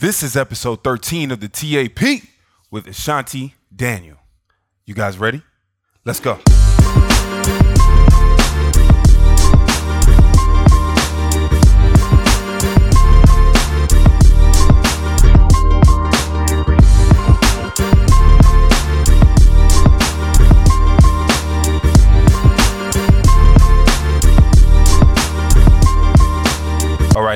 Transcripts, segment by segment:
This is episode 13 of the TAP with Ashanti Daniel. You guys ready? Let's go.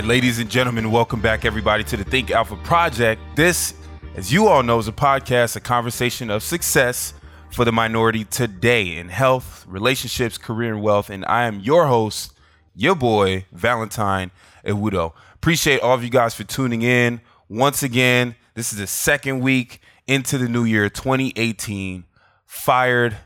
Right, ladies and gentlemen, welcome back, everybody, to the Think Alpha Project. This, as you all know, is a podcast, a conversation of success for the minority today in health, relationships, career, and wealth. And I am your host, your boy, Valentine Ewudo. Appreciate all of you guys for tuning in. Once again, this is the second week into the new year, 2018. Fired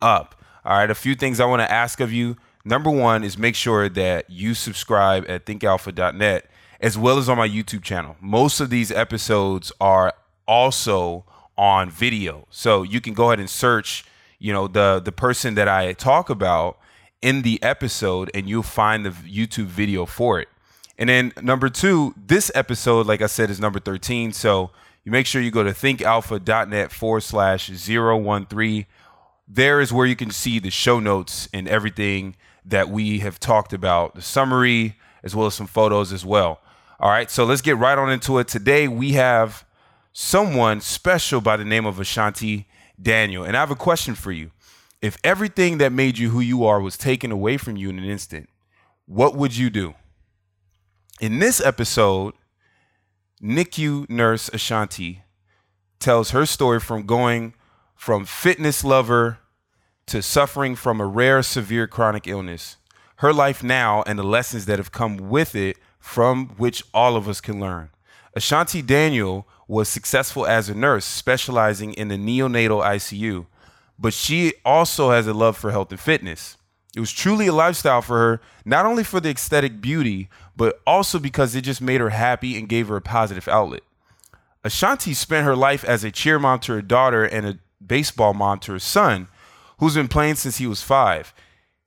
up. All right, a few things I want to ask of you. Number one is make sure that you subscribe at thinkalpha.net as well as on my YouTube channel. Most of these episodes are also on video. So you can go ahead and search, you know, the the person that I talk about in the episode and you'll find the YouTube video for it. And then number 2, this episode like I said is number 13, so you make sure you go to thinkalpha.net forward slash 013 there is where you can see the show notes and everything that we have talked about, the summary, as well as some photos as well. All right, so let's get right on into it. Today we have someone special by the name of Ashanti Daniel. And I have a question for you. If everything that made you who you are was taken away from you in an instant, what would you do? In this episode, NICU nurse Ashanti tells her story from going from fitness lover to suffering from a rare, severe chronic illness. Her life now and the lessons that have come with it, from which all of us can learn. Ashanti Daniel was successful as a nurse, specializing in the neonatal ICU, but she also has a love for health and fitness. It was truly a lifestyle for her, not only for the aesthetic beauty, but also because it just made her happy and gave her a positive outlet. Ashanti spent her life as a cheer mom to her daughter and a baseball mom to her son, who's been playing since he was five.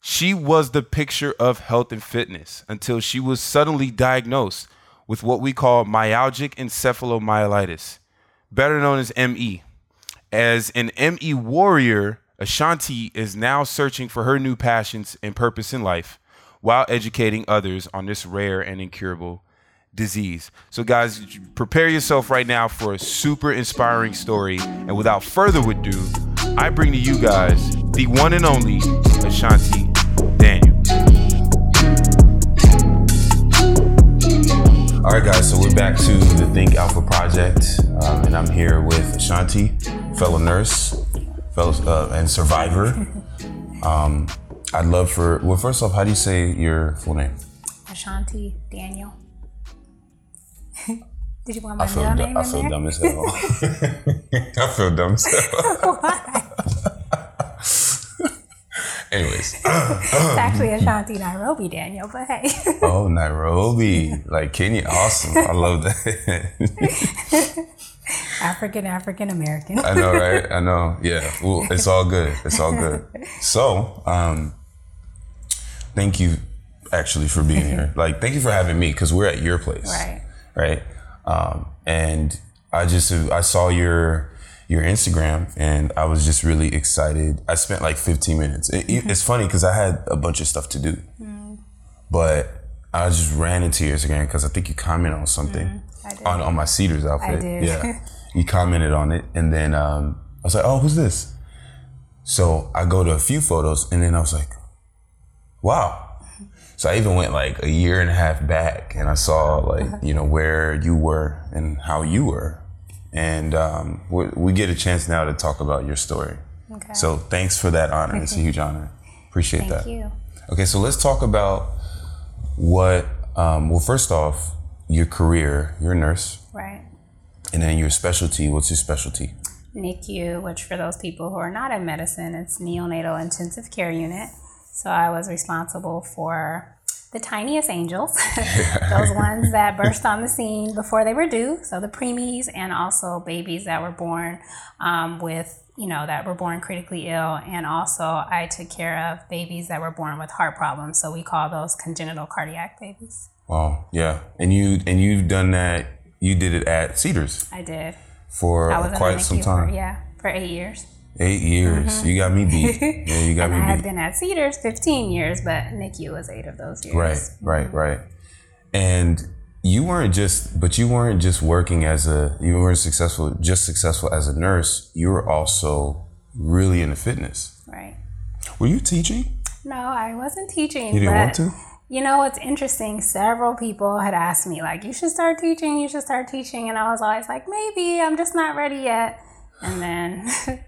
She was the picture of health and fitness until she was suddenly diagnosed with what we call myalgic encephalomyelitis, better known as ME. As an ME warrior, Ashanti is now searching for her new passions and purpose in life while educating others on this rare and incurable disease. So, guys, prepare yourself right now for a super inspiring story. And without further ado, I bring to you guys the one and only Ashanti Daniel. All right, guys, so we're back to the Think Alpha Project, um, and I'm here with Ashanti, fellow nurse, fellow uh, and survivor. Um, I'd love for well, first off, how do you say your full name? Ashanti Daniel. Did you want my I feel, middle du- name I in feel there? dumb as hell. I feel dumb as hell. Anyways, It's actually Ashanti Nairobi Daniel, but hey. oh Nairobi, like Kenya, awesome. I love that. African African American. I know, right? I know. Yeah. Well, it's all good. It's all good. So, um, thank you actually for being here. Like, thank you for having me because we're at your place. Right. Right. Um, and I just, I saw your, your Instagram and I was just really excited. I spent like 15 minutes. It, it- it's funny because I had a bunch of stuff to do, but I just ran into your Instagram because I think you commented on something did. on, on my Cedars outfit. did. Yeah. you commented on it. And then um, I was like, oh, who's this? So I go to a few photos and then I was like, wow. So I even went like a year and a half back and I saw like, you know, where you were and how you were. And um, we, we get a chance now to talk about your story. Okay. So thanks for that honor. It's a huge honor. Appreciate Thank that. Thank you. Okay, so let's talk about what, um, well, first off, your career. You're a nurse, Right. and then your specialty. What's your specialty? NICU, which for those people who are not in medicine, it's neonatal intensive care unit. So I was responsible for the tiniest angels, those ones that burst on the scene before they were due. So the preemies and also babies that were born um, with, you know, that were born critically ill. And also I took care of babies that were born with heart problems. So we call those congenital cardiac babies. Wow, yeah, and you and you've done that. you did it at Cedars. I did. For quite some time. For, yeah, for eight years. Eight years. Mm-hmm. You got me beat. Yeah, you got me beat. I've been at Cedars 15 years, but NICU was eight of those years. Right, right, mm-hmm. right. And you weren't just, but you weren't just working as a, you weren't successful, just successful as a nurse. You were also really into fitness. Right. Were you teaching? No, I wasn't teaching. You didn't want to? You know, what's interesting. Several people had asked me, like, you should start teaching, you should start teaching. And I was always like, maybe, I'm just not ready yet. And then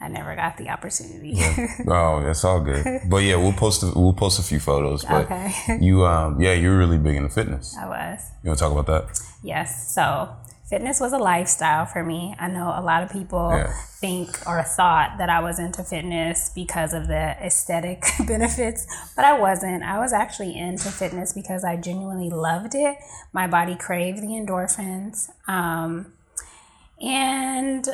I never got the opportunity. yeah. Oh, that's all good. But yeah, we'll post a, we'll post a few photos. But okay. you um yeah, you're really big into fitness. I was. You want to talk about that? Yes. So fitness was a lifestyle for me. I know a lot of people yeah. think or thought that I was into fitness because of the aesthetic benefits, but I wasn't. I was actually into fitness because I genuinely loved it. My body craved the endorphins. Um, and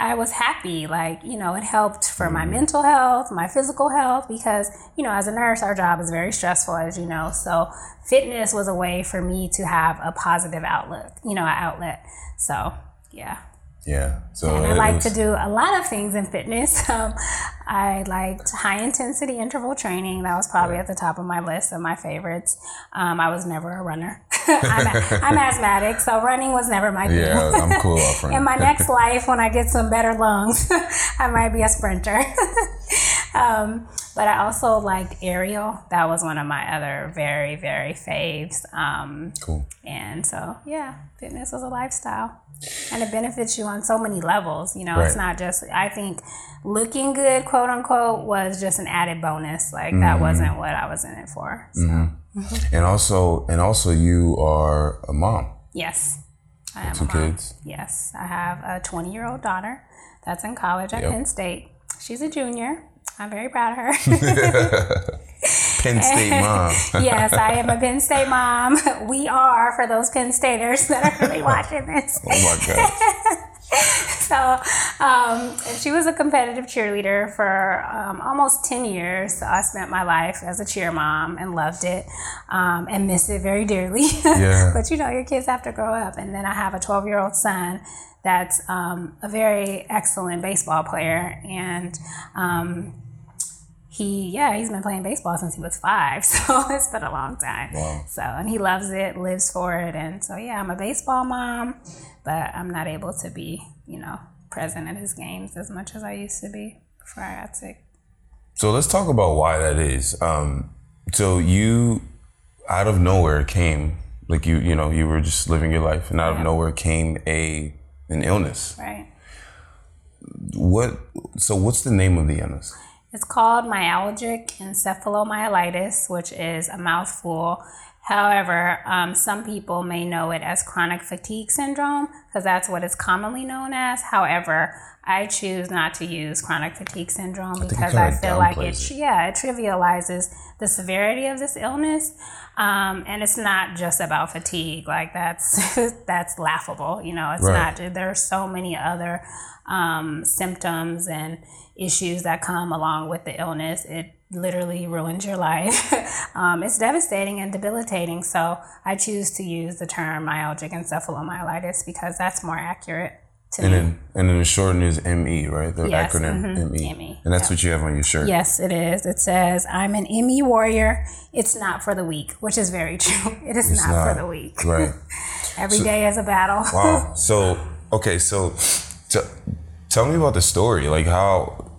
I was happy. Like, you know, it helped for my mm-hmm. mental health, my physical health, because, you know, as a nurse, our job is very stressful, as you know. So, fitness was a way for me to have a positive outlook, you know, an outlet. So, yeah. Yeah. So and I like was... to do a lot of things in fitness. Um, I liked high intensity interval training. That was probably at the top of my list of my favorites. Um, I was never a runner. I'm, I'm, asthmatic, so running was never my thing. Yeah, I'm cool off running. in my next life, when I get some better lungs, I might be a sprinter. um, but I also liked aerial. That was one of my other very, very faves. Um, cool. And so, yeah, fitness was a lifestyle and it benefits you on so many levels. You know, right. it's not just, I think looking good, quote unquote, was just an added bonus. Like mm-hmm. that wasn't what I was in it for. So. Mm-hmm. Mm-hmm. And also, and also you are a mom. Yes. I am two kids. Yes. I have a 20 year old daughter that's in college at yep. Penn State. She's a junior. I'm very proud of her. Penn State mom. yes, I am a Penn State mom. We are for those Penn Staters that are really watching this. oh my god. so um, she was a competitive cheerleader for um, almost 10 years. So I spent my life as a cheer mom and loved it um, and miss it very dearly. Yeah. but you know, your kids have to grow up. And then I have a 12 year old son that's um, a very excellent baseball player. And um, he yeah he's been playing baseball since he was five so it's been a long time. Wow. so and he loves it lives for it and so yeah i'm a baseball mom but i'm not able to be you know present at his games as much as i used to be before i got sick. So let's talk about why that is. Um, so you out of nowhere came like you you know you were just living your life and out yeah. of nowhere came a an illness. Right. What so what's the name of the illness it's called myalgic encephalomyelitis, which is a mouthful. However, um, some people may know it as chronic fatigue syndrome because that's what it's commonly known as. However, I choose not to use chronic fatigue syndrome because I feel like it, it, yeah, it trivializes the severity of this illness. Um, and it's not just about fatigue. Like that's that's laughable. You know, it's right. not. There are so many other um, symptoms and issues that come along with the illness. It literally ruins your life. um, it's devastating and debilitating. So I choose to use the term myalgic encephalomyelitis because that's more accurate. To and me. then, and then the shorten is ME, right? The yes, acronym mm-hmm. ME. ME. And that's yep. what you have on your shirt. Yes, it is. It says, I'm an ME warrior. It's not for the weak, which is very true. It is not, not, for the weak. Right. Every so, day is a battle. wow. So, okay. So, so tell me about the story. Like how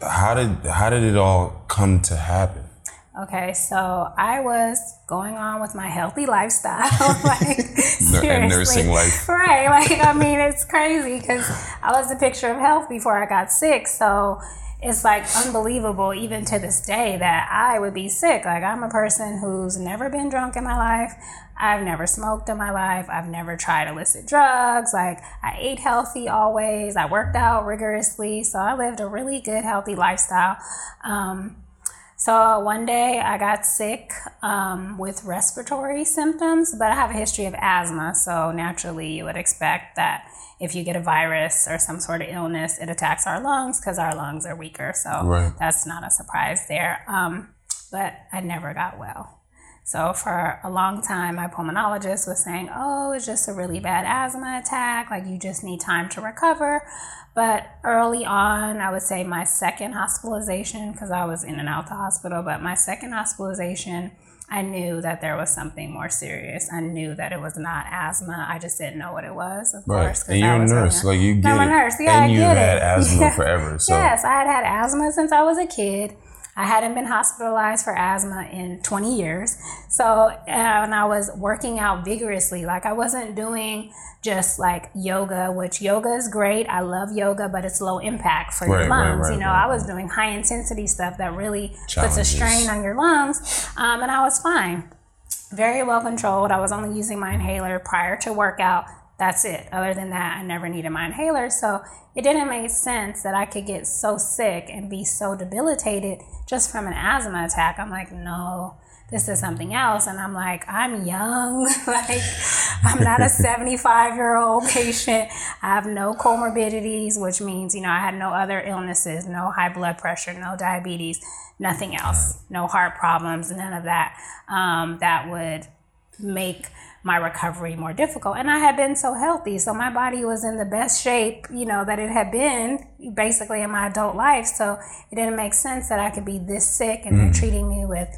how did how did it all come to happen? Okay, so I was going on with my healthy lifestyle, like and nursing life, right? Like I mean, it's crazy because I was a picture of health before I got sick. So it's like unbelievable, even to this day, that I would be sick. Like I'm a person who's never been drunk in my life. I've never smoked in my life. I've never tried illicit drugs. Like, I ate healthy always. I worked out rigorously. So, I lived a really good, healthy lifestyle. Um, so, one day I got sick um, with respiratory symptoms, but I have a history of asthma. So, naturally, you would expect that if you get a virus or some sort of illness, it attacks our lungs because our lungs are weaker. So, right. that's not a surprise there. Um, but I never got well. So for a long time, my pulmonologist was saying, "Oh, it's just a really bad asthma attack. Like you just need time to recover." But early on, I would say my second hospitalization, because I was in and out the hospital, but my second hospitalization, I knew that there was something more serious. I knew that it was not asthma. I just didn't know what it was, of Right. course. And you're a nurse. Like you get I'm a it. nurse. Yeah, and I get had asthma Yeah. forever. So Yes, I had had asthma since I was a kid. I hadn't been hospitalized for asthma in 20 years. So, uh, and I was working out vigorously. Like, I wasn't doing just like yoga, which yoga is great. I love yoga, but it's low impact for Right, your lungs. right, you know, right, I was doing high intensity stuff that really puts a strain on your lungs, um, and I was fine very well controlled. I was only using my inhaler prior to workout. That's it. Other than that, I never needed my inhaler. So it didn't make sense that I could get so sick and be so debilitated just from an asthma attack. I'm like, no, this is something else. And I'm like, I'm young. like, I'm not a 75 year old patient. I have no comorbidities, which means, you know, I had no other illnesses, no high blood pressure, no diabetes, nothing else, no heart problems, none of that. Um, that would make my recovery more difficult. And I had been so healthy. So my body was in the best shape, you know, that it had been basically in my adult life. So it didn't make sense that I could be this sick and they're mm. treating me with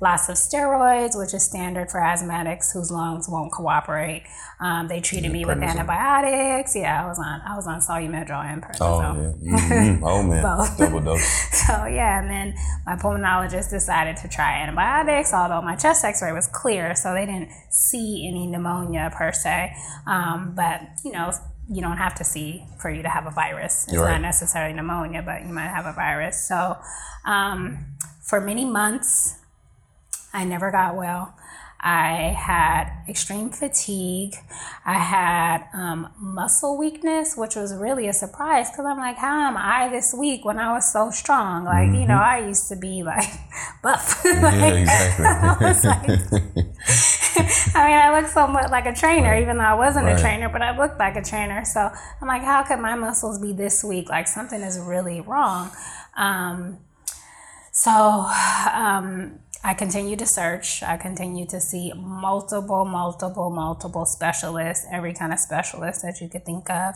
lots of steroids, which is standard for asthmatics whose lungs won't cooperate. Um, they treated me with antibiotics. Yeah, I was on I was on Solumedrol and oh prednisone. yeah. Mhm. Oh man. Double dose. So yeah, and then my pulmonologist decided to try antibiotics, although my chest X-ray was clear, so they didn't see any pneumonia per se. Um, but you know, you don't have to see for you to have a virus. It's Right. not necessarily pneumonia, but you might have a virus. So um, for many months, I never got well. I had extreme fatigue. I had um, muscle weakness, which was really a surprise because I'm like, how am I this weak when I was so strong? Like, you know, I used to be like buff. Yeah, exactly. I was like, I mean, I looked somewhat like a trainer, even though I wasn't Right. a trainer, but I looked like a trainer. So I'm like, how could my muscles be this weak? Like something is really wrong. Um, so um, I continued to search. I continued to see multiple, multiple, multiple specialists, every kind of specialist that you could think of.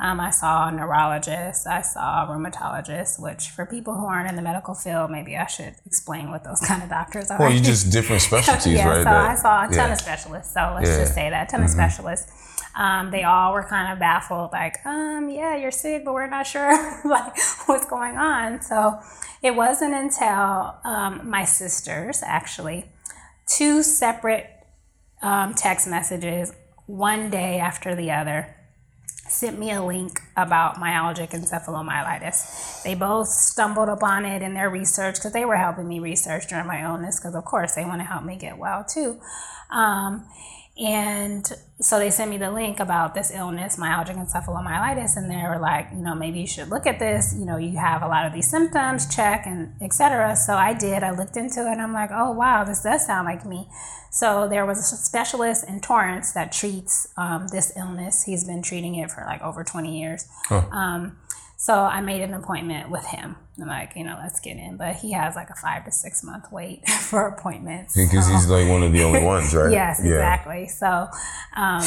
Um, I saw a neurologist, I saw a rheumatologist, which for people who aren't in the medical field, maybe I should explain what those kind of doctors are. well, you just different specialties, yeah, right? so I saw a ton yeah. of specialists. So let's Yeah. Mm-hmm. just say that a ton of specialists. Um, they all were kind of baffled, like, um, yeah, you're sick, but we're not sure like what's going on. So it wasn't until um, my sisters, actually, two separate um, text messages, one day after the other, sent me a link about myalgic encephalomyelitis. They both stumbled upon it in their research because they were helping me research during my illness because, of course, they want to help me get well too. Um, and so they sent me the link about this illness, myalgic encephalomyelitis, and they were like, you know, maybe you should look at this. You know, you have a lot of these symptoms, check, and etc. So I did. I looked into it, and I'm like, oh wow, this does sound like me. So there was a specialist in Torrance that treats um, this illness. He's been treating it for like over 20 years. Um, so I made an appointment with him. I'm like, you know, let's get in. But he has like a five to six month wait for appointments. Because So- he's like one of the only ones, right? Yes, Yeah. exactly. So, um,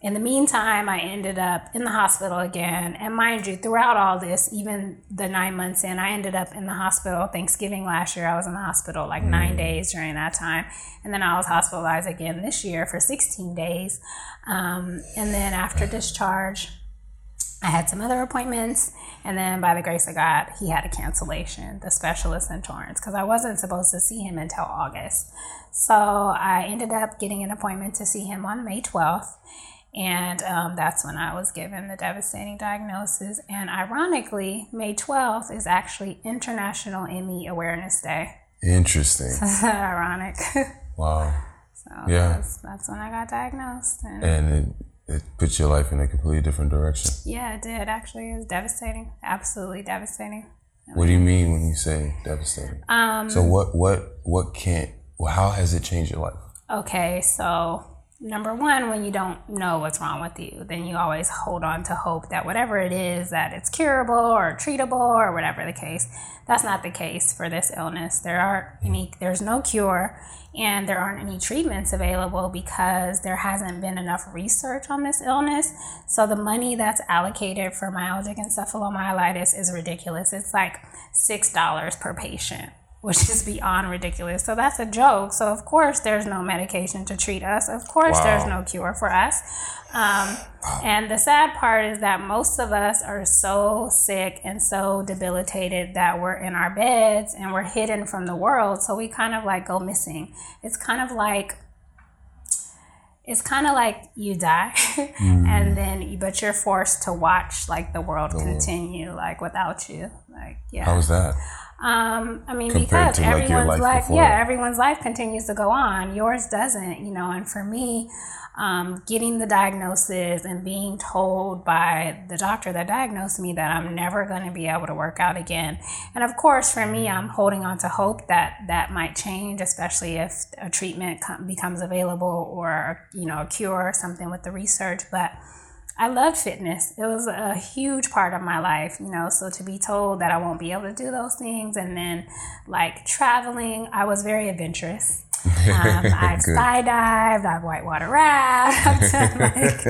in the meantime, I ended up in the hospital again. And mind you, throughout all this, even the nine months in, I ended up in the hospital. Thanksgiving last year, I was in the hospital like nine days during that time. And then I was hospitalized again this year for 16 days. Um, and then after discharge, I had some other appointments, and then by the grace of God, he had a cancellation, the specialist in Torrance, because I wasn't supposed to see him until August. So I ended up getting an appointment to see him on May 12th, and um, that's when I was given the devastating diagnosis. And ironically, May 12th is actually International ME Awareness Day. Interesting. Ironic. Wow. so Yeah. that's, that's when I got diagnosed. And And it, it puts your life in a completely different direction. yeah, it did. Actually, it was devastating. Absolutely devastating. What do you mean when you say devastating? Um, So what what what can't well, how has it changed your life? Okay, so number one, when you don't know what's wrong with you, then you always hold on to hope that whatever it is, that it's curable or treatable or whatever the case. That's not the case for this illness. There are any, there's no cure and there aren't any treatments available because there hasn't been enough research on this illness. So the money that's allocated for myalgic encephalomyelitis is ridiculous. It's like $6 per patient which is beyond ridiculous. So that's a joke. So of course there's no medication to treat us. Of course wow. there's no cure for us. Um, and the sad part is that most of us are so sick and so debilitated that we're in our beds and we're hidden from the world. So we kind of like go missing. It's kind of like it's kind of like you die mm. and then but you're forced to watch like the world continue like without you like yeah how was that um, I mean, Compared because everyone's life, life yeah, everyone's life continues to go on. Yours doesn't, you know. And for me, um, getting the diagnosis and being told by the doctor that diagnosed me that I'm never going to be able to work out again. And of course, for me, I'm holding on to hope that that might change, especially if a treatment com- becomes available or you know a cure or something with the research. But I loved fitness. It was a huge part of my life, you know. So to be told that I won't be able to do those things, and then like traveling, I was very adventurous. Um, I've skydived, I've whitewater raft. I've done like,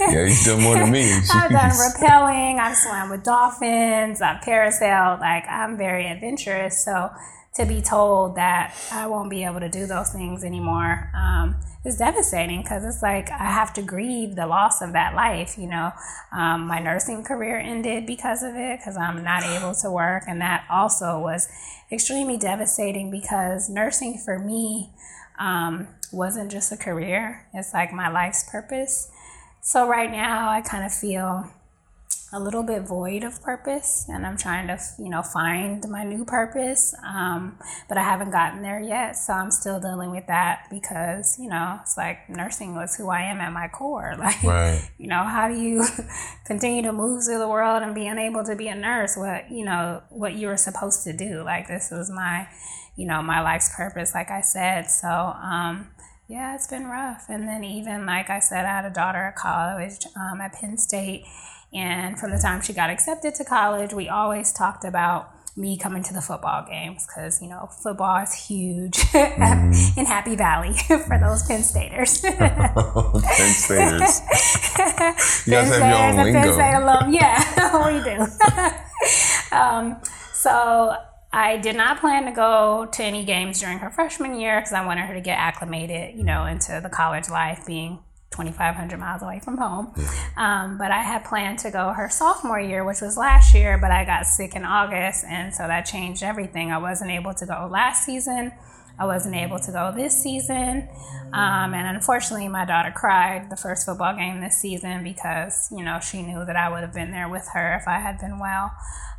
yeah, you've done more than me. I've done rappelling. I've swam with dolphins. I've parasailed. Like I'm very adventurous. So to be told that I won't be able to do those things anymore um, is devastating because it's like I have to grieve the loss of that life. You know, um, my nursing career ended because of it because I'm not able to work, and that also was extremely devastating because nursing for me um, wasn't just a career; it's like my life's purpose. So right now, I kind of feel a little bit void of purpose and i'm trying to you know find my new purpose um, but i haven't gotten there yet so i'm still dealing with that because you know it's like nursing was who i am at my core like right. you know how do you continue to move through the world and be unable to be a nurse what you know what you were supposed to do like this was my you know my life's purpose like i said so um, yeah it's been rough and then even like i said i had a daughter at college um, at penn state and from the time she got accepted to college, we always talked about me coming to the football games because you know football is huge mm-hmm. in Happy Valley for those Penn Staters. Penn Staters. you guys have your own lingo. Penn State alum. Yeah, we do. um, so I did not plan to go to any games during her freshman year because I wanted her to get acclimated, you know, into the college life, being 2,500 miles away from home. Um, but I had planned to go her sophomore year, which was last year, but I got sick in August, and so that changed everything. I wasn't able to go last season. I wasn't able to go this season. Um, and unfortunately, my daughter cried the first football game this season because, you know, she knew that I would have been there with her if I had been well.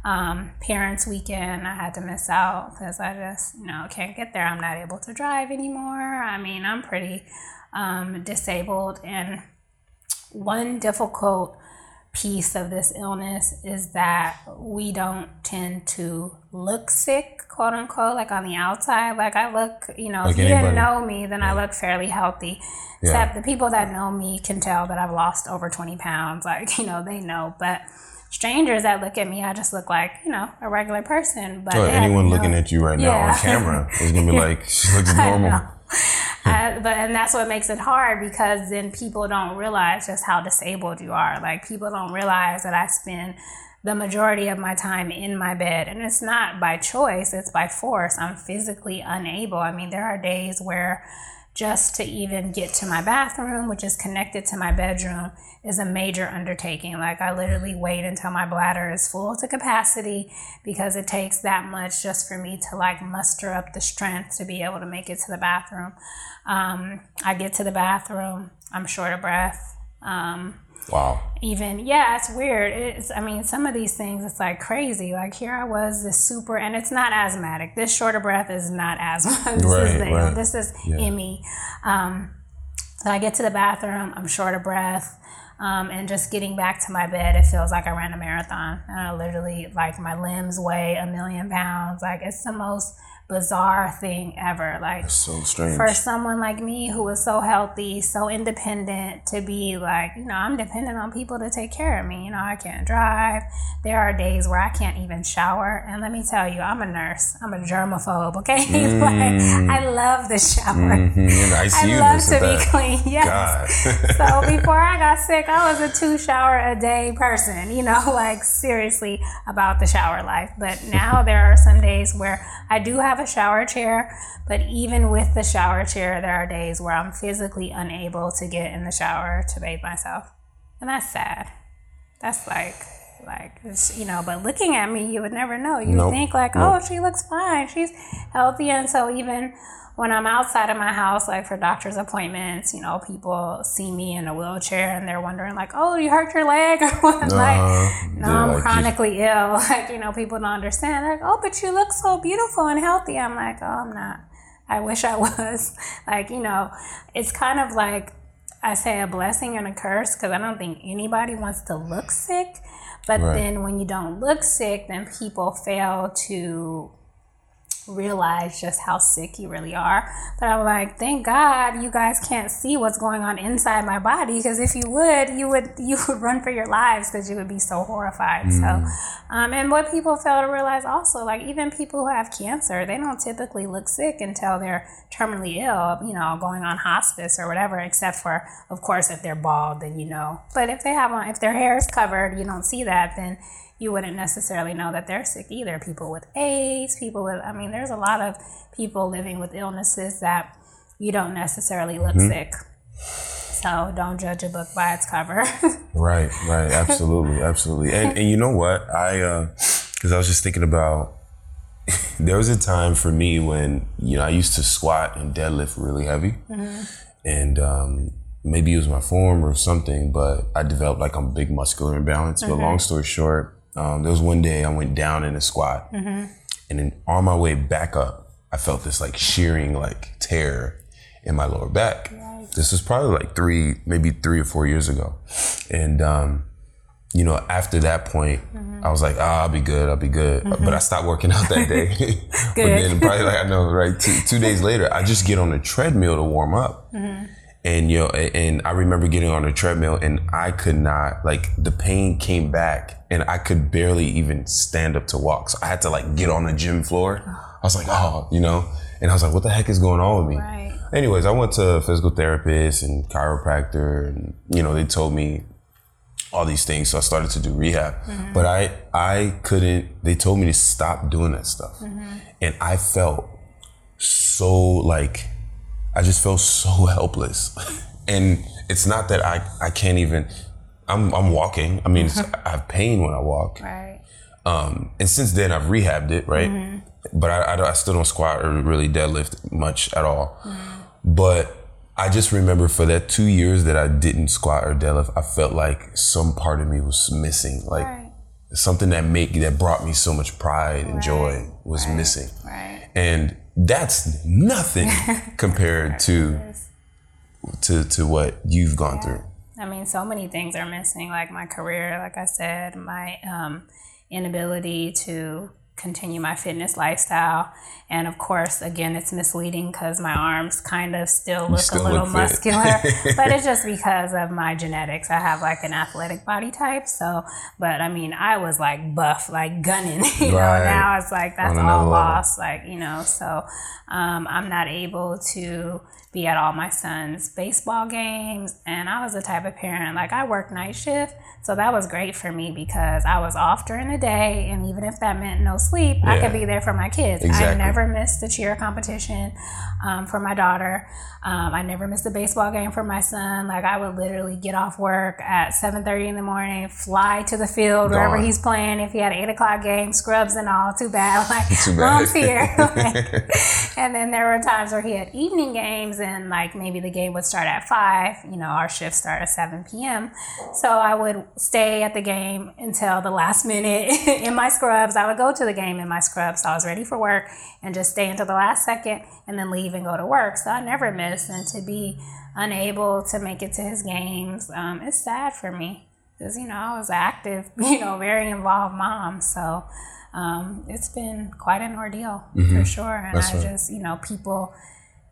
Um, parents' weekend, I had to miss out because I just, you know, can't get there. I'm not able to drive anymore. I mean, I'm pretty um, disabled. And one difficult piece of this illness is that we don't tend to look sick, quote unquote, like on the outside. Like I look, you know, like if you anybody. didn't know me, then yeah. I look fairly healthy. Yeah. Except the people that know me can tell that I've lost over 20 pounds. Like, you know, they know. But strangers that look at me, I just look like, you know, a regular person. But so anyone looking at you right yeah. now on camera is going to be like, she looks normal. Uh, but and that's what makes it hard because then people don't realize just how disabled you are. Like people don't realize that I spend the majority of my time in my bed. And it's not by choice it's by force. I'm physically unable. I mean there are days where just to even get to my bathroom, which is connected to my bedroom, is a major undertaking. Like, I literally wait until my bladder is full to capacity because it takes that much just for me to like muster up the strength to be able to make it to the bathroom. Um, I get to the bathroom, I'm short of breath. Um, Wow. Even yeah, it's weird. It's I mean, some of these things it's like crazy. Like here I was this super and it's not asthmatic. This short of breath is not asthma. this right, is the, right. this is yeah. ME. Um, so I get to the bathroom, I'm short of breath. Um, and just getting back to my bed, it feels like I ran a marathon. And I literally, like, my limbs weigh a million pounds. Like, it's the most bizarre thing ever. Like That's so strange. for someone like me who was so healthy, so independent, to be like, you know, I'm dependent on people to take care of me. You know, I can't drive. There are days where I can't even shower. And let me tell you, I'm a nurse. I'm a germaphobe. Okay, like I love the shower. Mhm, the I love to be that. clean. Yes. So before I got sick, I was a two shower a day person, you know, like seriously about the shower life. But now there are some days where I do have a shower chair, but even with the shower chair, there are days where I'm physically unable to get in the shower to bathe myself. And that's sad. That's like, like, you know, but looking at me, you would never know. You Nope. think, like, Nope. oh, she looks fine. She's healthy. And so even when I'm outside of my house, like for doctor's appointments, you know, people see me in a wheelchair and they're wondering, like, oh, you hurt your leg or what? Uh, like, no, I'm like, you- chronically ill. Like, you know, people don't understand. They're like, oh, but you look so beautiful and healthy. I'm like, oh, I'm not. I wish I was. Like, you know, it's kind of like I say a blessing and a curse because I don't think anybody wants to look sick. But Right. then when you don't look sick, then people fail to realize just how sick you really are. But I'm like, thank God you guys can't see what's going on inside my body because if you would, you would you would run for your lives because you would be so horrified. So, um, and what people fail to realize also, like even people who have cancer, they don't typically look sick until they're terminally ill, you know, going on hospice or whatever. Except for, of course, if they're bald, then you know. But if they have on, if their hair is covered, you don't see that, then you wouldn't necessarily know that they're sick either. People with AIDS, people with, I mean, there's a lot of people living with illnesses that you don't necessarily look sick. So don't judge a book by its cover. Right, right, absolutely, absolutely. And and you know what? I uh because I was just thinking about there was a time for me when you know I used to squat and deadlift really heavy, and um, maybe it was my form or something, but I developed like a big muscular imbalance. But long story short, um, there was one day I went down in a squat, and then on my way back up, I felt this like shearing like tear in my lower back. This was probably like three, maybe three or four years ago, and um, you know, after that point, I was like, ah, I'll be good, I'll be good. But I stopped working out that day. but then probably like I know, right? Two, two days later, I just get on a treadmill to warm up. And you know, and I remember getting on a treadmill and I could not like the pain came back and I could barely even stand up to walk. So I had to like get on the gym floor. I was like, oh, you know, and I was like, what the heck is going on with me? Right. Anyways, I went to a physical therapist and chiropractor, and you know they told me all these things, so I started to do rehab. Mm-hmm. But I I couldn't. They told me to stop doing that stuff, mm-hmm. and I felt so like I just felt so helpless. and it's not that I I can't even. I'm I'm walking. I mean, it's, I have pain when I walk. right. Um, and since then, I've rehabbed it, right? Mm-hmm. But I, I, I still don't squat or really deadlift much at all. Mm-hmm. But I just remember for that two years that I didn't squat or deadlift, I felt like some part of me was missing, like Right. something that make that brought me so much pride and joy was missing, Right. and that's nothing compared to to to what you've gone through. I mean, so many things are missing, like my career, like I said, my um, inability to continue my fitness lifestyle. And of course, again, it's misleading because my arms kind of still look still a little look muscular, but it's just because of my genetics. I have like an athletic body type. So, but I mean, I was like buff, like gunning, you know, now it's like that's all level. lost, like, you know, so um, I'm not able to be at all my son's baseball games. And I was the type of parent, like, I work night shift. So that was great for me because I was off during the day. And even if that meant no sleep, I could be there for my kids. I never missed the cheer competition um, for my daughter. Um, I never missed a baseball game for my son. Like, I would literally get off work at 7.30 in the morning, fly to the field wherever he's playing. If he had an 8 o'clock game, scrubs and all, too bad. Like, Too bad. mom's here. Like, and then there were times where he had evening games and like maybe the game would start at 5 you know our shift start at 7 p.m so i would stay at the game until the last minute in my scrubs i would go to the game in my scrubs so i was ready for work and just stay until the last second and then leave and go to work so i never missed and to be unable to make it to his games um, it's sad for me because you know I was active, you know, very involved mom. So um, it's been quite an ordeal mm-hmm. for sure. And That's I right. just you know people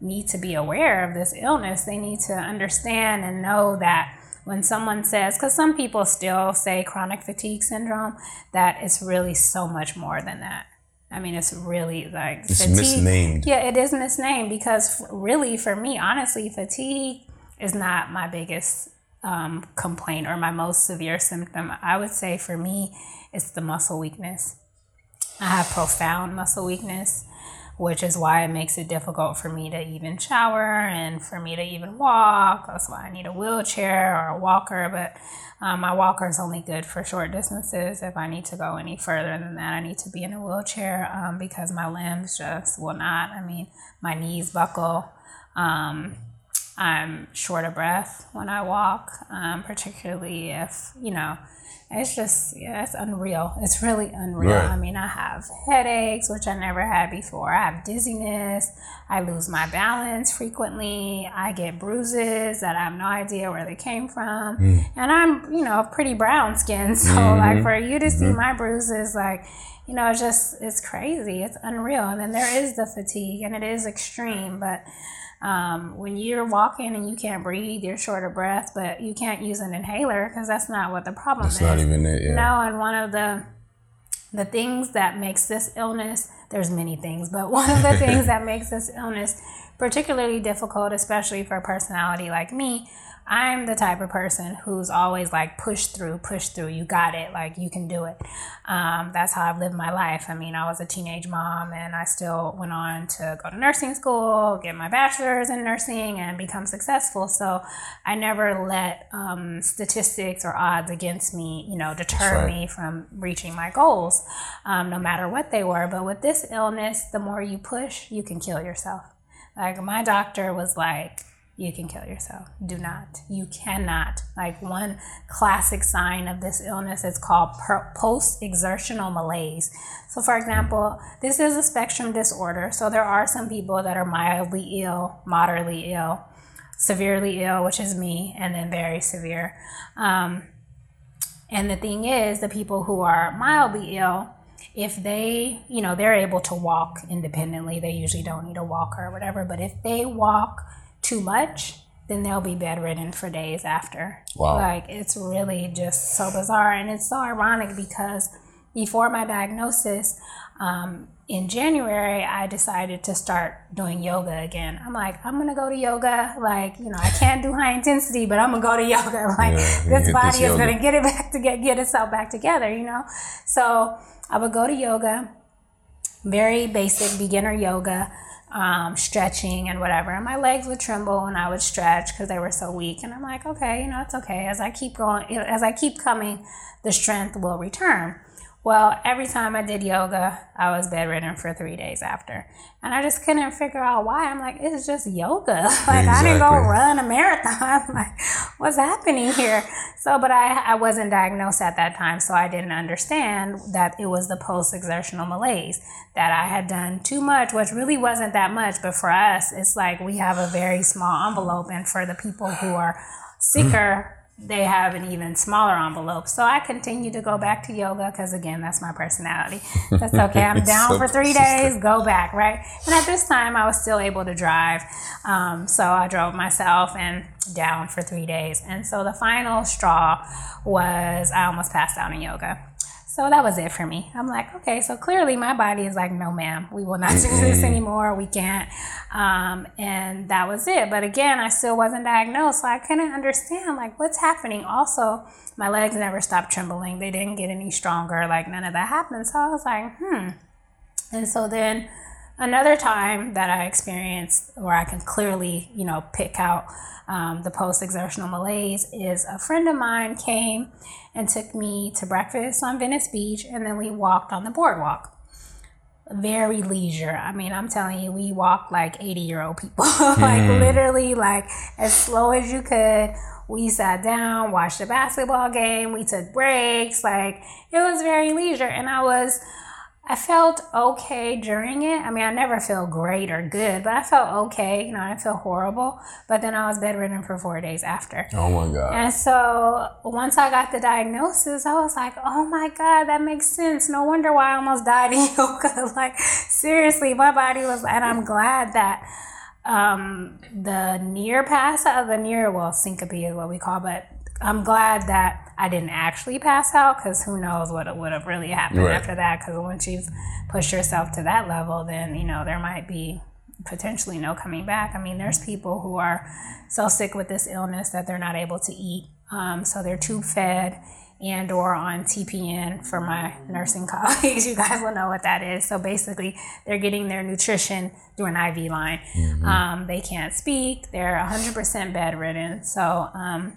need to be aware of this illness. They need to understand and know that when someone says, because some people still say chronic fatigue syndrome, that it's really so much more than that. I mean, it's really like it's fatigue. misnamed. Yeah, it is misnamed because really, for me, honestly, fatigue is not my biggest um, complaint or my most severe symptom. I would say for me, it's the muscle weakness. I have profound muscle weakness which is why it makes it difficult for me to even shower and for me to even walk. That's why I need a wheelchair or a walker. But um, my walker is only good for short distances. If I need to go any further than that, I need to be in a wheelchair um, because my limbs just will not. I mean, my knees buckle. Um, I'm short of breath when I walk, um, particularly if, you know, it's just yeah, it's unreal. It's really unreal. Right. I mean, I have headaches, which I never had before. I have dizziness. I lose my balance frequently. I get bruises that I have no idea where they came from. Mm. And I'm, you know, pretty brown skin, so mm-hmm. like for you to mm-hmm. see my bruises, like you know, it's just it's crazy. It's unreal. And then there is the fatigue, and it is extreme, but um, when you're walking and you can't breathe, you're short of breath, but you can't use an inhaler because that's not what the problem that's is. That's not even it. Yeah. No, and one of the the things that makes this illness, there's many things, but one of the things that makes this illness particularly difficult, especially for a personality like me, I'm the type of person who's always like push through, push through. You got it. Like you can do it. Um, that's how I've lived my life. I mean, I was a teenage mom and I still went on to go to nursing school, get my bachelor's in nursing, and become successful. So I never let um, statistics or odds against me, you know, deter right. me from reaching my goals, um, no matter what they were. But with this illness, the more you push, you can kill yourself. Like my doctor was like, you can kill yourself. Do not. You cannot. Like one classic sign of this illness is called post exertional malaise. So, for example, this is a spectrum disorder. So, there are some people that are mildly ill, moderately ill, severely ill, which is me, and then very severe. Um, and the thing is, the people who are mildly ill, if they, you know, they're able to walk independently, they usually don't need a walker or whatever, but if they walk, too much, then they'll be bedridden for days after. Wow. Like it's really just so bizarre. And it's so ironic because before my diagnosis, um, in January, I decided to start doing yoga again. I'm like, I'm gonna go to yoga. Like, you know, I can't do high intensity, but I'm gonna go to yoga. Like, yeah, this body this is gonna get it back to get get itself back together. You know, so I would go to yoga, very basic beginner yoga um, stretching and whatever. And my legs would tremble and I would stretch because they were so weak. And I'm like, okay, you know, it's okay. As I keep going, as I keep coming, the strength will return. Well, every time I did yoga, I was bedridden for three days after. And I just couldn't figure out why. I'm like, it's just yoga. like, exactly. I didn't go run a marathon. Like, what's happening here? So, but I, I wasn't diagnosed at that time, so I didn't understand that it was the post exertional malaise, that I had done too much, which really wasn't that much. But for us, it's like we have a very small envelope. And for the people who are sicker, they have an even smaller envelope. So I continue to go back to yoga because, again, that's my personality. That's okay. I'm down so for three days, go back, right? And at this time, I was still able to drive. Um, so I drove myself and down for three days. And so the final straw was I almost passed out in yoga. So that was it for me. I'm like, okay, so clearly my body is like, no, ma'am, we will not do this anymore. We can't. Um, and that was it. But again, I still wasn't diagnosed. So I couldn't understand, like, what's happening. Also, my legs never stopped trembling. They didn't get any stronger. Like, none of that happened. So I was like, hmm. And so then another time that I experienced where I can clearly, you know, pick out um, the post exertional malaise is a friend of mine came and took me to breakfast on Venice Beach, and then we walked on the boardwalk. Very leisure. I mean, I'm telling you, we walked like 80 year old people, like mm. literally, like as slow as you could. We sat down, watched a basketball game, we took breaks. Like it was very leisure, and I was I felt okay during it. I mean, I never feel great or good, but I felt okay. You know, I didn't feel horrible. But then I was bedridden for four days after. Oh my God. And so once I got the diagnosis, I was like, oh my God, that makes sense. No wonder why I almost died in yoga. like, seriously, my body was, and I'm glad that um, the near pass, uh, the near, well, syncope is what we call, but I'm glad that I didn't actually pass out because who knows what would have really happened Right. after that. Because once you've pushed yourself to that level, then you know there might be potentially no coming back. I mean, there's people who are so sick with this illness that they're not able to eat, um, so they're tube fed and or on TPN for my nursing colleagues. You guys will know what that is. So basically, they're getting their nutrition through an IV line. Um, they can't speak. They're 100% bedridden. So um,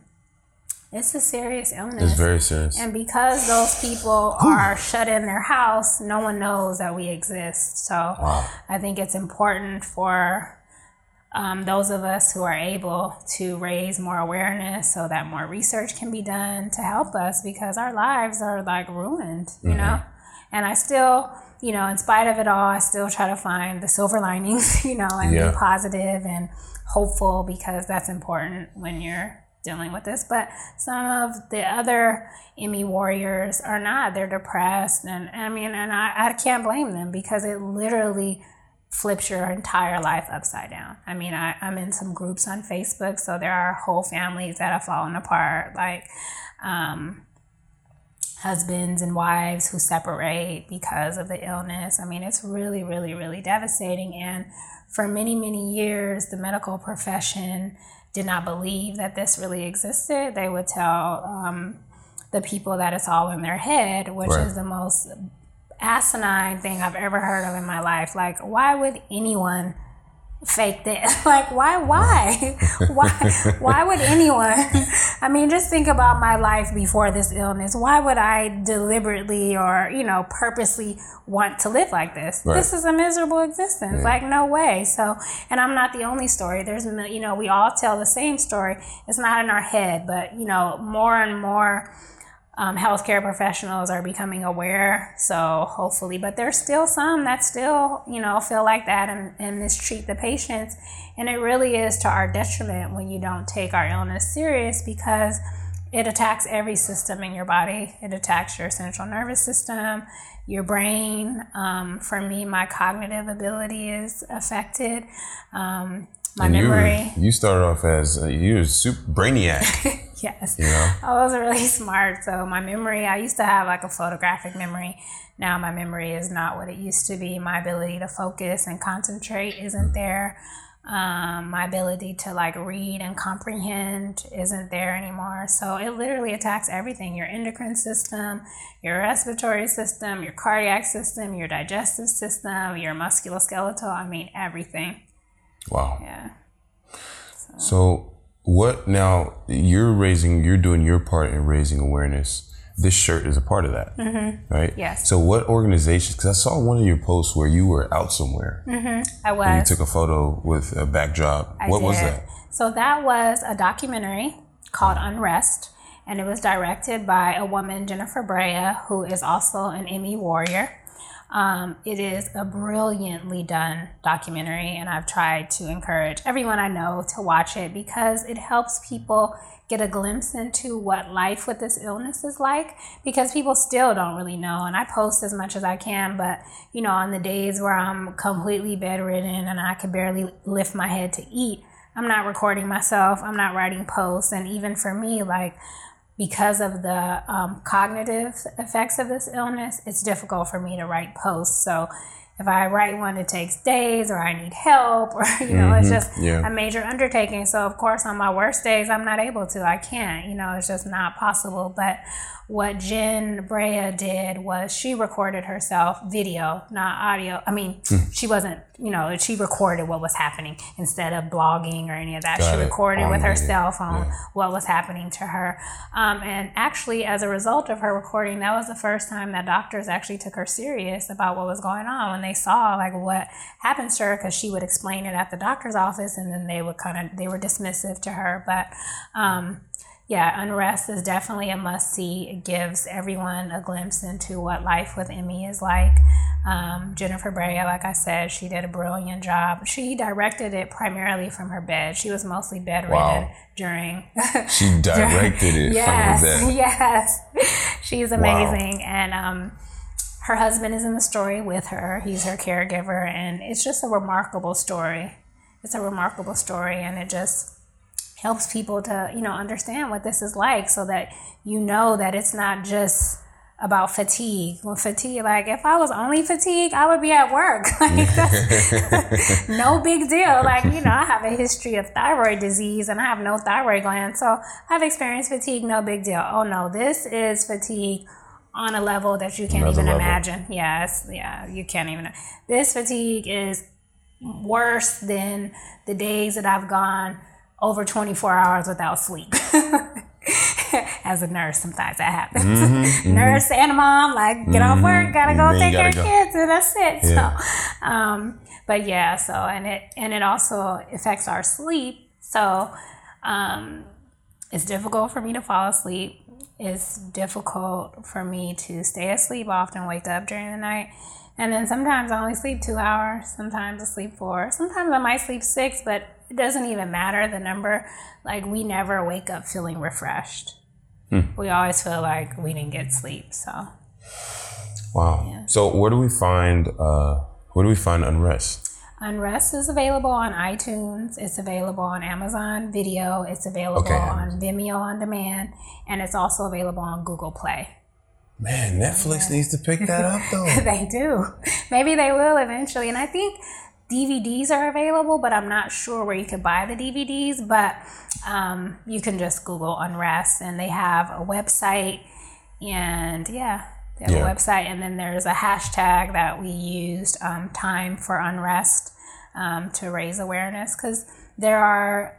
it's a serious illness. It's very serious. And because those people are shut in their house, no one knows that we exist. So I think it's important for um, those of us who are able to raise more awareness so that more research can be done to help us because our lives are like ruined, you know? And I still, you know, in spite of it all, I still try to find the silver linings, you know, and Yeah. be positive and hopeful because that's important when you're dealing with this. But some of the other ME warriors are not. They're depressed. And I mean, and I, I can't blame them because it literally flips your entire life upside down. I mean, I, I'm in some groups on Facebook, so there are whole families that have fallen apart. Like, um, husbands and wives who separate because of the illness. I mean, it's really, really, really devastating. And for many, many years, the medical profession did not believe that this really existed. They would tell um, the people that it's all in their head, which Right. is the most asinine thing I've ever heard of in my life. Like, why would anyone fake this? like, why, why, why, why would anyone? I mean, just think about my life before this illness. Why would I deliberately or, you know, purposely want to live like this? Right. This is a miserable existence. Like, no way. So, and I'm not the only story. There's, you know, we all tell the same story. It's not in our head, but, you know, more and more um, healthcare professionals are becoming aware. So hopefully, but there's still some that still, you know, feel like that and, and mistreat the patients. And it really is to our detriment when you don't take our illness serious because it attacks every system in your body. It attacks your central nervous system, your brain. Um, for me, my cognitive ability is affected. Um, my And you, memory. you started off as uh, you were super brainiac. Yes. You know? I was really smart. So my memory, I used to have like a photographic memory. Now my memory is not what it used to be. My ability to focus and concentrate isn't there. Um, my ability to like read and comprehend isn't there anymore. So it literally attacks everything your endocrine system, your respiratory system, your cardiac system, your digestive system, your musculoskeletal. I mean, everything. Wow. Yeah. So what now? You're raising. You're doing your part in raising awareness. This shirt is a part of that, mm-hmm. right? Yes. So what organizations? Because I saw one of your posts where you were out somewhere. Mm-hmm. I was. You took a photo with a backdrop. I what was did. that? So that was a documentary called Unrest, and it was directed by a woman, Jennifer Brea, who is also an ME warrior. Um, it is a brilliantly done documentary, and I've tried to encourage everyone I know to watch it because it helps people get a glimpse into what life with this illness is like because people still don't really know. And I post as much as I can, but you know, on the days where I'm completely bedridden and I can barely lift my head to eat, I'm not recording myself, I'm not writing posts. And even for me, like, because of the um, cognitive effects of this illness, it's difficult for me to write posts. So if I write one, it takes days, or I need help, or you know, it's just yeah. a major undertaking. So of course, on my worst days, I'm not able to. I can't. You know, it's just not possible. But what Jen Brea did was she recorded herself video, not audio. I mean, she wasn't. You know, she recorded what was happening instead of blogging or any of that. Got she recorded with her cell phone Yeah. what was happening to her. Um, and actually, as a result of her recording, that was the first time that doctors actually took her serious about what was going on when they saw like what happened to her because she would explain it at the doctor's office and then they would kind of they were dismissive to her. But um, yeah, Unrest is definitely a must see. It gives everyone a glimpse into what life with ME is like. Um, Jennifer Brea, like I said, she did a brilliant job. She directed it primarily from her bed. She was mostly bedridden Wow. during. She directed it yes, from her bed. yes, she's amazing, and um, her husband is in the story with her. He's her caregiver, and it's just a remarkable story. It's a remarkable story, and it just helps people to you know understand what this is like, so that you know that it's not just about fatigue. When fatigue, like if I was only fatigued, I would be at work. Like that's no big deal. Like you know, I have a history of thyroid disease, and I have no thyroid gland, so I've experienced fatigue. No big deal. Oh no, this is fatigue on a level that you can't Another even level. imagine. Yes, yeah, you can't even. This fatigue is worse than the days that I've gone over 24 hours without sleep. As a nurse, sometimes that happens. Nurse and a mom, like, get off work, gotta go And then you take care of kids, and that's it. Yeah. So, um, but yeah, so and it and it also affects our sleep. So, um, it's difficult for me to fall asleep. It's difficult for me to stay asleep. I often wake up during the night. And then sometimes I only sleep two hours. Sometimes I sleep four. Sometimes I might sleep six, but it doesn't even matter the number. Like, we never wake up feeling refreshed. We always feel like we didn't get sleep. So, Wow. So where do we find uh where do we find unrest? Unrest is available on iTunes. It's available on Amazon Video. It's available Okay. on Vimeo on demand. And it's also available on Google Play. Man, Netflix needs to pick that up though. they do. Maybe they will eventually. And I think DVDs are available, but I'm not sure where you could buy the DVDs. But um, you can just Google Unrest, and they have a website. And yeah, they have Yeah. a website. And then there's a hashtag that we used, um, Time for Unrest, um, to raise awareness because there are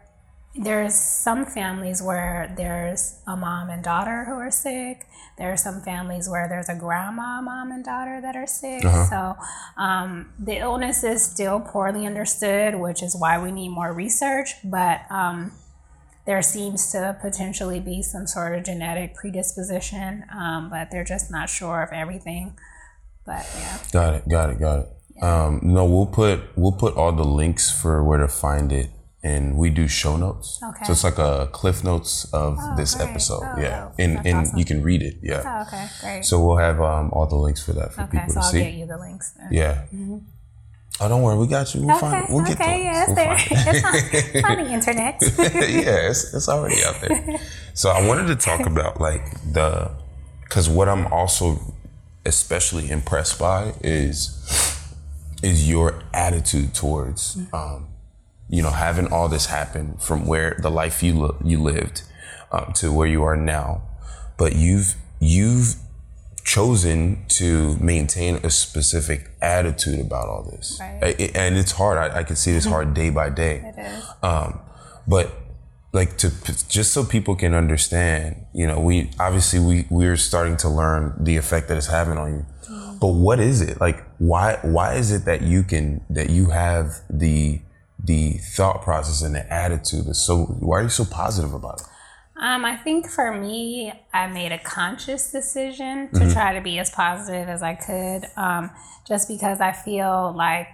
there's some families where there's a mom and daughter who are sick. There are some families where there's a grandma, mom, and daughter that are sick. So um, the illness is still poorly understood, which is why we need more research. But um, there seems to potentially be some sort of genetic predisposition, um, but they're just not sure of everything. But yeah. Got it, got it, got it. Um, no, we'll put we'll put all the links for where to find it, and we do show notes. Okay. So it's like a cliff notes of this great. episode. Oh, yeah, and and awesome. you can read it. Yeah. Oh, okay, great. So we'll have um, all the links for that for okay, people so to I'll see. get you the links. Then. Yeah. Oh, don't worry, we got you. We'll Okay, find it. We'll get to okay, yeah, it's We'll there. it. It's on, it's on the internet. yeah, it's, it's already out there. So I wanted to talk about like the, because what I'm also especially impressed by is is your attitude towards, um, you know, having all this happen from where the life you li- you lived um, to where you are now, but you've you've chosen to maintain a specific attitude about all this, Right. I- and it's hard. I, I can see this hard day by day. It is. Um, but like to just so people can understand, you know, we obviously we we're starting to learn the effect that it's having on you. But what is it like? Why why is it that you can that you have the the thought process and the attitude is so? Why are you so positive about it? Um, I think for me, I made a conscious decision to try to be as positive as I could, um, just because I feel like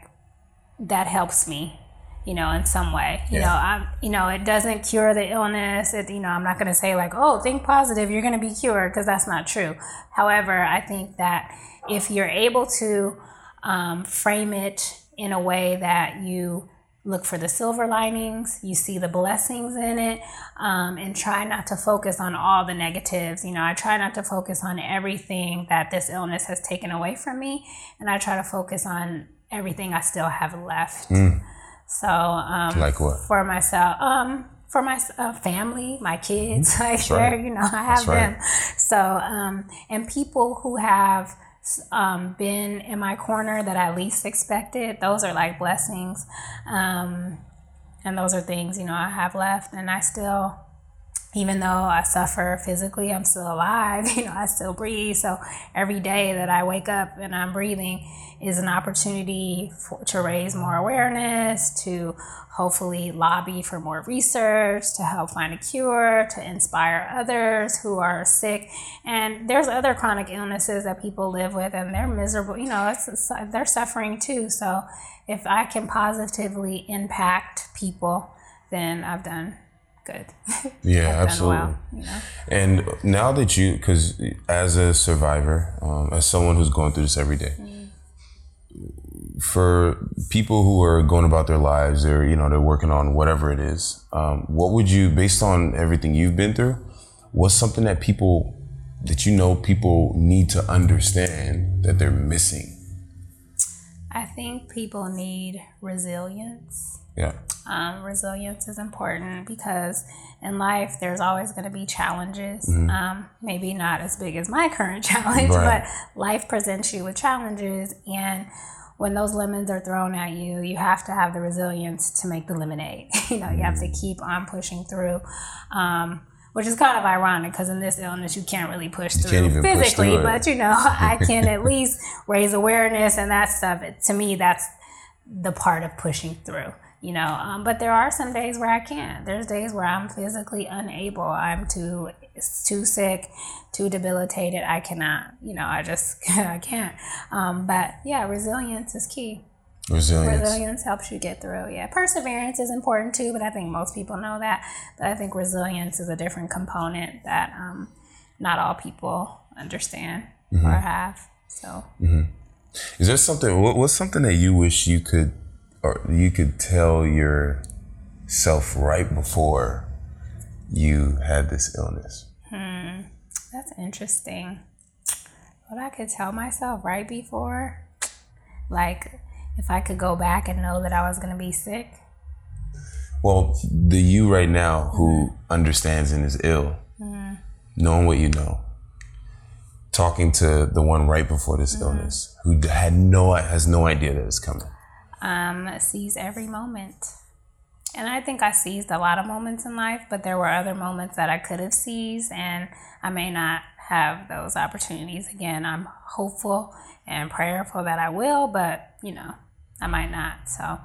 that helps me, you know, in some way. You Yeah. know, I'm, you know, it doesn't cure the illness. It, you know, I'm not going to say like, oh, think positive, you're going to be cured, because that's not true. However, I think that if you're able to um, frame it in a way that you look for the silver linings, you see the blessings in it, um, and try not to focus on all the negatives. You know, I try not to focus on everything that this illness has taken away from me, and I try to focus on everything I still have left. So, um, Like what? for myself, um, for my uh, family, my kids, like right. you know, I have right. them. So, um, and people who have um, been in my corner that I least expected, those are like blessings. Um, and those are things, you know, I have left and I still even though I suffer physically, I'm still alive. You know, I still breathe. So every day that I wake up and I'm breathing is an opportunity for, to raise more awareness, to hopefully lobby for more research, to help find a cure, to inspire others who are sick. And there's other chronic illnesses that people live with and they're miserable. You know, it's, it's, they're suffering too. So if I can positively impact people, then I've done good. Yeah, absolutely. Well, you know? And now that you, because as a survivor, um, as someone who's going through this every day, mm. for people who are going about their lives or, you know, they're working on whatever it is, um, what would you, based on everything you've been through, what's something that people, that you know people need to understand that they're missing? I think people need resilience. Yeah. Um, resilience is important because in life there's always going to be challenges. Mm-hmm. Um, maybe not as big as my current challenge, right. but life presents you with challenges, and when those lemons are thrown at you, you have to have the resilience to make the lemonade. you know, you have to mm-hmm. keep on pushing through. Um, which is kind of ironic because in this illness you can't really push through physically, push through but you know I can at least raise awareness and that stuff. To me, that's the part of pushing through. You know, um, but there are some days where I can't. There's days where I'm physically unable. I'm too too sick, too debilitated. I cannot. You know, I just I can't. Um, but yeah, resilience is key. Resilience. Resilience helps you get through. Yeah. Perseverance is important too, but I think most people know that. But I think resilience is a different component that um, not all people understand mm-hmm. or have. So, mm-hmm. is there something? What, what's something that you wish you could, or you could tell yourself right before you had this illness? Hmm. That's interesting. What I could tell myself right before, like if I could go back and know that I was going to be sick? Well, the you right now who mm-hmm. understands and is ill, mm-hmm. knowing what you know, talking to the one right before this mm-hmm. illness who had no has no idea that it's coming. Um, seize every moment. And I think I seized a lot of moments in life, but there were other moments that I could have seized, and I may not have those opportunities again. I'm hopeful and prayerful that I will, but you know, I might not. So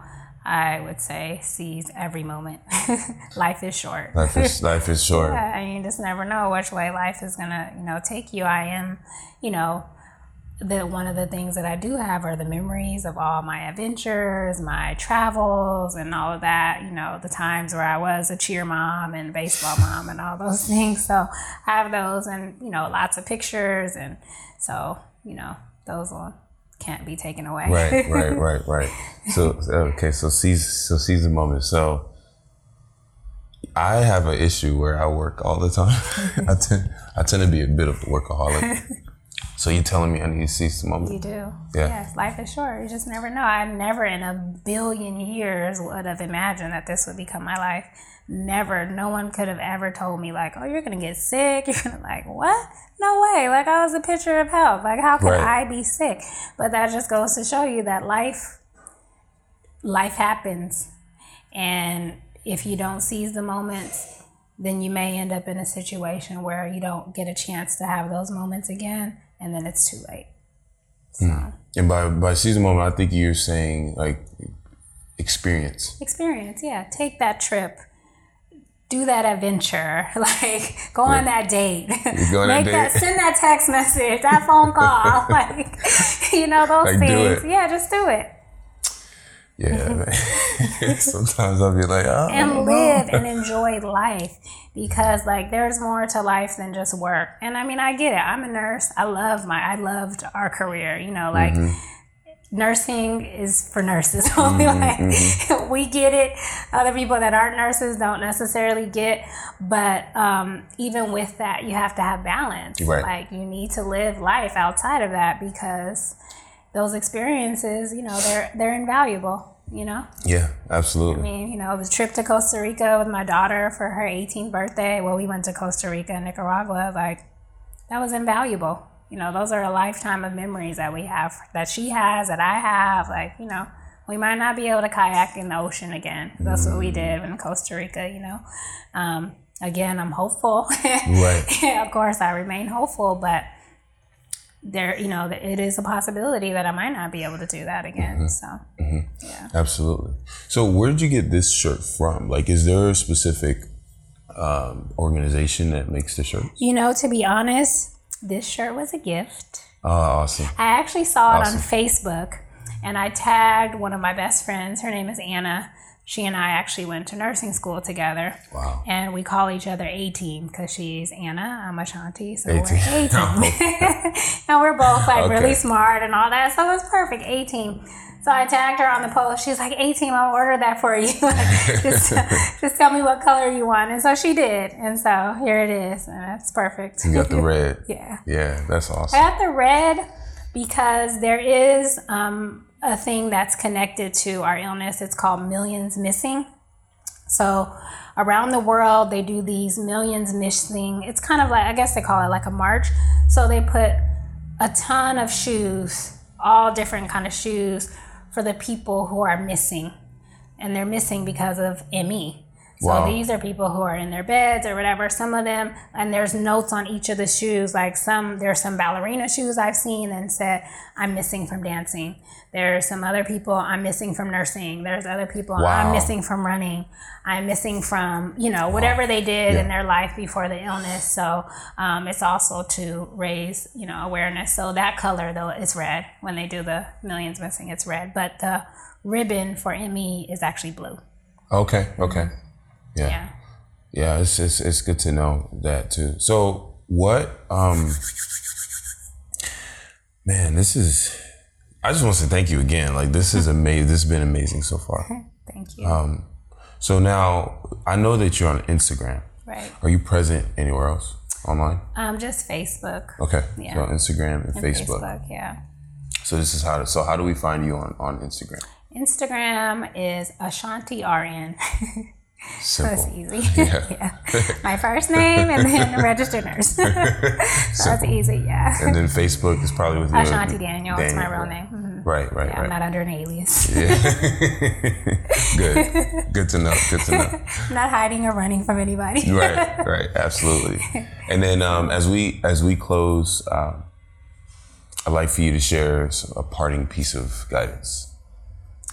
I would say seize every moment. life is short. Life is life is short. yeah, and you just never know which way life is gonna, you know, take you. I am, you know, the one of the things that I do have are the memories of all my adventures, my travels, and all of that. You know, the times where I was a cheer mom and baseball mom and all those things. So I have those, and you know, lots of pictures, and so you know, those will can't be taken away. right, right, right, right. So okay, so seize so seize the moment. So I have an issue where I work all the time. I tend I tend to be a bit of a workaholic. So you telling me I need to seize the moment? You do. Yeah. Yes, life is short. You just never know. I never in a billion years would have imagined that this would become my life. Never. No one could have ever told me like, oh, you're gonna get sick. You're gonna like what? No way. Like I was a picture of health. Like how could right. I be sick? But that just goes to show you that life life happens. And if you don't seize the moments, then you may end up in a situation where you don't get a chance to have those moments again and then it's too late. So. Mm. And by by season moment, I think you're saying like experience. Experience, yeah. Take that trip. Do that adventure, like go on that date, go on make that, date. send that text message, that phone call, like you know those like things. Yeah, just do it. Yeah, sometimes I'll be like, oh, and live and enjoy life because like there's more to life than just work. And I mean, I get it. I'm a nurse. I love my, I loved our career. You know, like. Mm-hmm. Nursing is for nurses only. Mm-hmm, like mm-hmm. we get it. Other people that aren't nurses don't necessarily get. But um, even with that, you have to have balance. Right. Like you need to live life outside of that because those experiences, you know, they're they're invaluable, you know? Yeah, absolutely. I mean, you know, the trip to Costa Rica with my daughter for her 18th birthday, well, we went to Costa Rica and Nicaragua, like that was invaluable. You know, those are a lifetime of memories that we have that she has, that I have, like, you know, we might not be able to kayak in the ocean again. That's what we mm. did in Costa Rica, you know. Um, again, I'm hopeful. Right. of course, I remain hopeful, but there, you know, it is a possibility that I might not be able to do that again. So, yeah. Absolutely. So, where did you get this shirt from? Like, is there a specific um, organization that makes the shirt? You know, to be honest, this shirt was a gift. Oh, awesome. I actually saw it Awesome. on Facebook and I tagged one of my best friends. Her name is Anna. She and I actually went to nursing school together. Wow. And we call each other A Team because she's Anna, I'm Ashanti. So A-Team. we're A Team. and we're both like Okay. really smart and all that. So it was perfect, A Team. So I tagged her on the post. She's like, A Team, I'll order that for you. like, just, just tell me what color you want. And so she did. And so here it is. And that's perfect. You got the red. yeah. Yeah, that's awesome. I got the red because there is um, a thing that's connected to our illness. It's called Millions Missing. So around the world, they do these Millions Missing. It's kind of like, I guess they call it like a march. So they put a ton of shoes, all different kind of shoes for the people who are missing. And they're missing because of ME. So Wow. these are people who are in their beds or whatever. Some of them, and there's notes on each of the shoes. Like some, there's some ballerina shoes I've seen and said, I'm missing from dancing. There's some other people I'm missing from nursing. There's other people Wow. I'm missing from running. I'm missing from, you know, whatever they did Yeah. in their life before the illness. So um, it's also to raise, you know, awareness. So that color though is red. When they do the millions missing, it's red. But the ribbon for ME is actually blue. Okay, okay. Yeah. Yeah. Yeah, it's, it's it's good to know that too. So what um man, this is I just want to thank you again. Like this is amazing. This has been amazing so far. Thank you. Um, So now I know that you're on Instagram. right. Are you present anywhere else online? Um, just Facebook. Okay. Yeah. So Instagram and, and Facebook. Facebook, yeah. So this is how to, so how do we find you on, on Instagram? Instagram is Ashanti RN. so it's easy. Yeah. My first name and then registered nurse. so it's Simple. easy, yeah. And then Facebook is probably with your Ashanti Daniel, it's my real name. Mhm. Right, right, Yeah, I'm right. not under an alias. yeah. Good. Good to know. Good to know. I'm not hiding or running from anybody. right, right, absolutely. And then um, as we as we close, um, I'd like for you to share a parting piece of guidance,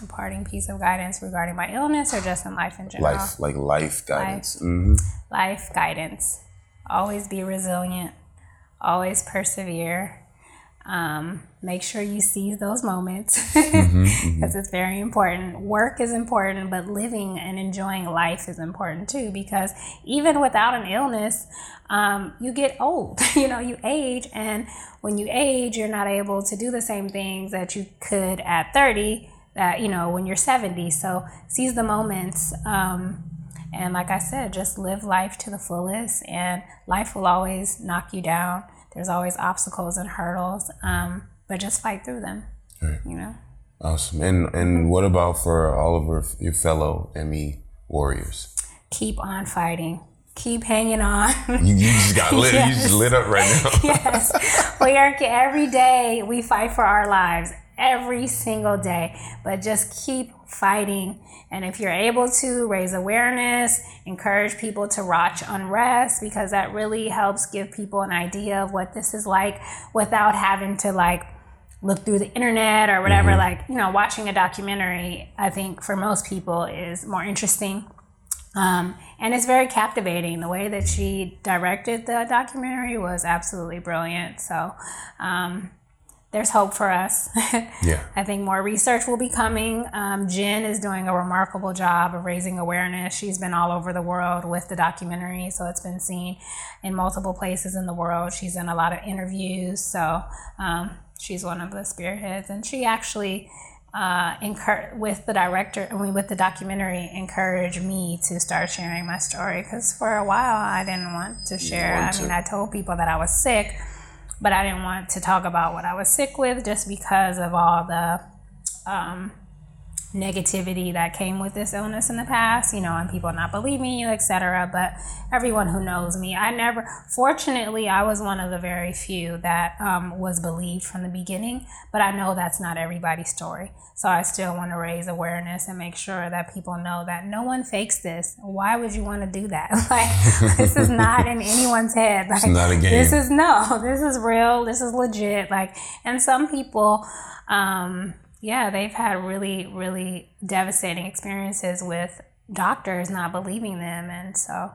parting piece of guidance regarding my illness or just in life in general? life like life guidance. hmm life guidance. Always be resilient. Always persevere. Um, make sure you seize those moments because it's very important. Work is important, but living and enjoying life is important too. Because even without an illness, um, you get old. you know, you age, and when you age, you're not able to do the same things that you could at 30. That you know when you're 70. So seize the moments. Um, and like I said, just live life to the fullest, and life will always knock you down. There's always obstacles and hurdles, um, but just fight through them. Right. You know, Awesome. And and what about for all of our, your fellow ME warriors? keep on fighting, keep hanging on. You, you just got lit. You just lit up right now. yes, we are every day. We fight for our lives every single day, but just keep fighting. And if you're able to raise awareness, encourage people to watch Unrest because that really helps give people an idea of what this is like without having to like look through the internet or whatever. Like, you know, watching a documentary, I think for most people is more interesting. Um, and it's very captivating. The way that she directed the documentary was absolutely brilliant. So um, there's hope for us. Yeah. I think more research will be coming. Um, Jen is doing a remarkable job of raising awareness. She's been all over the world with the documentary, so it's been seen in multiple places in the world. She's done a lot of interviews, so um, she's one of the spearheads. And she actually, uh, encour- with the director, I mean, with the documentary, encouraged me to start sharing my story because for a while I didn't want to share. want I mean, I told people that I was sick but I didn't want to talk about what I was sick with just because of all the um, negativity that came with this illness in the past, you know, and people not believing you, etc. But everyone who knows me, I never, fortunately, I was one of the very few that um, was believed from the beginning, but I know that's not everybody's story. So I still want to raise awareness and make sure that people know that no one fakes this. Why would you want to do that? like, this is not in anyone's head. Like, it's not a game. This is no, this is real. This is legit. Like, and some people, um, yeah, they've had really, really devastating experiences with doctors not believing them, and so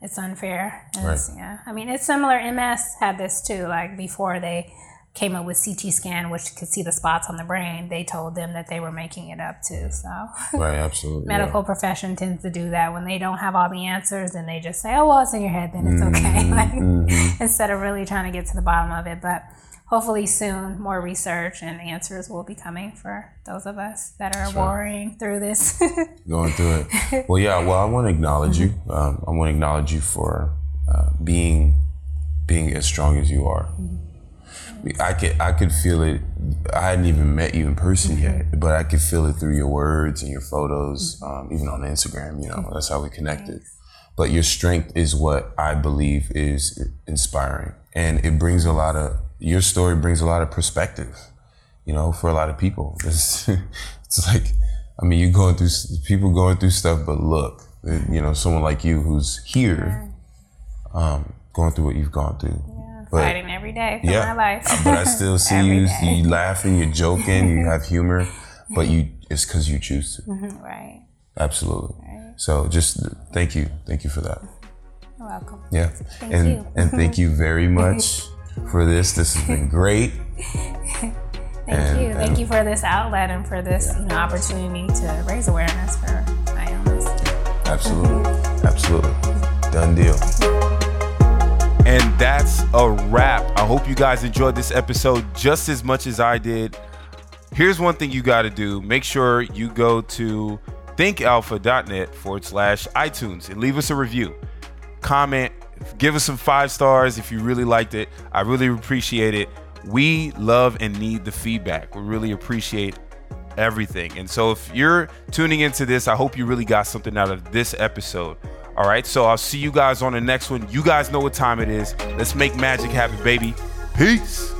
it's unfair. It's, right. Yeah, I mean, it's similar. MS had this too. Like before they came up with CT scan, which could see the spots on the brain, they told them that they were making it up too. So right, absolutely. medical yeah. profession tends to do that when they don't have all the answers, and they just say, "Oh, well, it's in your head, then it's okay," mm-hmm, like mm-hmm. instead of really trying to get to the bottom of it, but hopefully soon more research and answers will be coming for those of us that are warring through this. Going through it. Well, yeah. Well, I want to acknowledge you. Um, I want to acknowledge you for uh, being being as strong as you are. Mm-hmm. I could I could feel it. I hadn't even met you in person mm-hmm. yet, but I could feel it through your words and your photos, mm-hmm. um, even on Instagram. You know, that's how we connected. But your strength is what I believe is inspiring, and it brings a lot of your story brings a lot of perspective, you know, for a lot of people. It's, it's like, I mean, you're going through people going through stuff, but look, you know, someone like you who's here, um, going through what you've gone through. Yeah, but, fighting every day for yeah, my life. but I still see you. Day. You laughing, you're joking, you have humor, but you it's because you choose to. Mm-hmm, right. Absolutely. Right. So just thank you, thank you for that. You're welcome. Yeah, thank and you. and thank you very much for this. This has been great. Thank and, you. Thank you for this outlet and for this yeah. you know, opportunity to raise awareness for my illness. Absolutely. Absolutely. Done deal. And that's a wrap. I hope you guys enjoyed this episode just as much as I did. Here's one thing you got to do make sure you go to thinkalpha.net forward slash iTunes and leave us a review. Comment give us some five stars if you really liked it. I really appreciate it. We love and need the feedback. We really appreciate everything. And so if you're tuning into this, I hope you really got something out of this episode. All right. So I'll see you guys on the next one. You guys know what time it is. Let's make magic happen, baby. Peace.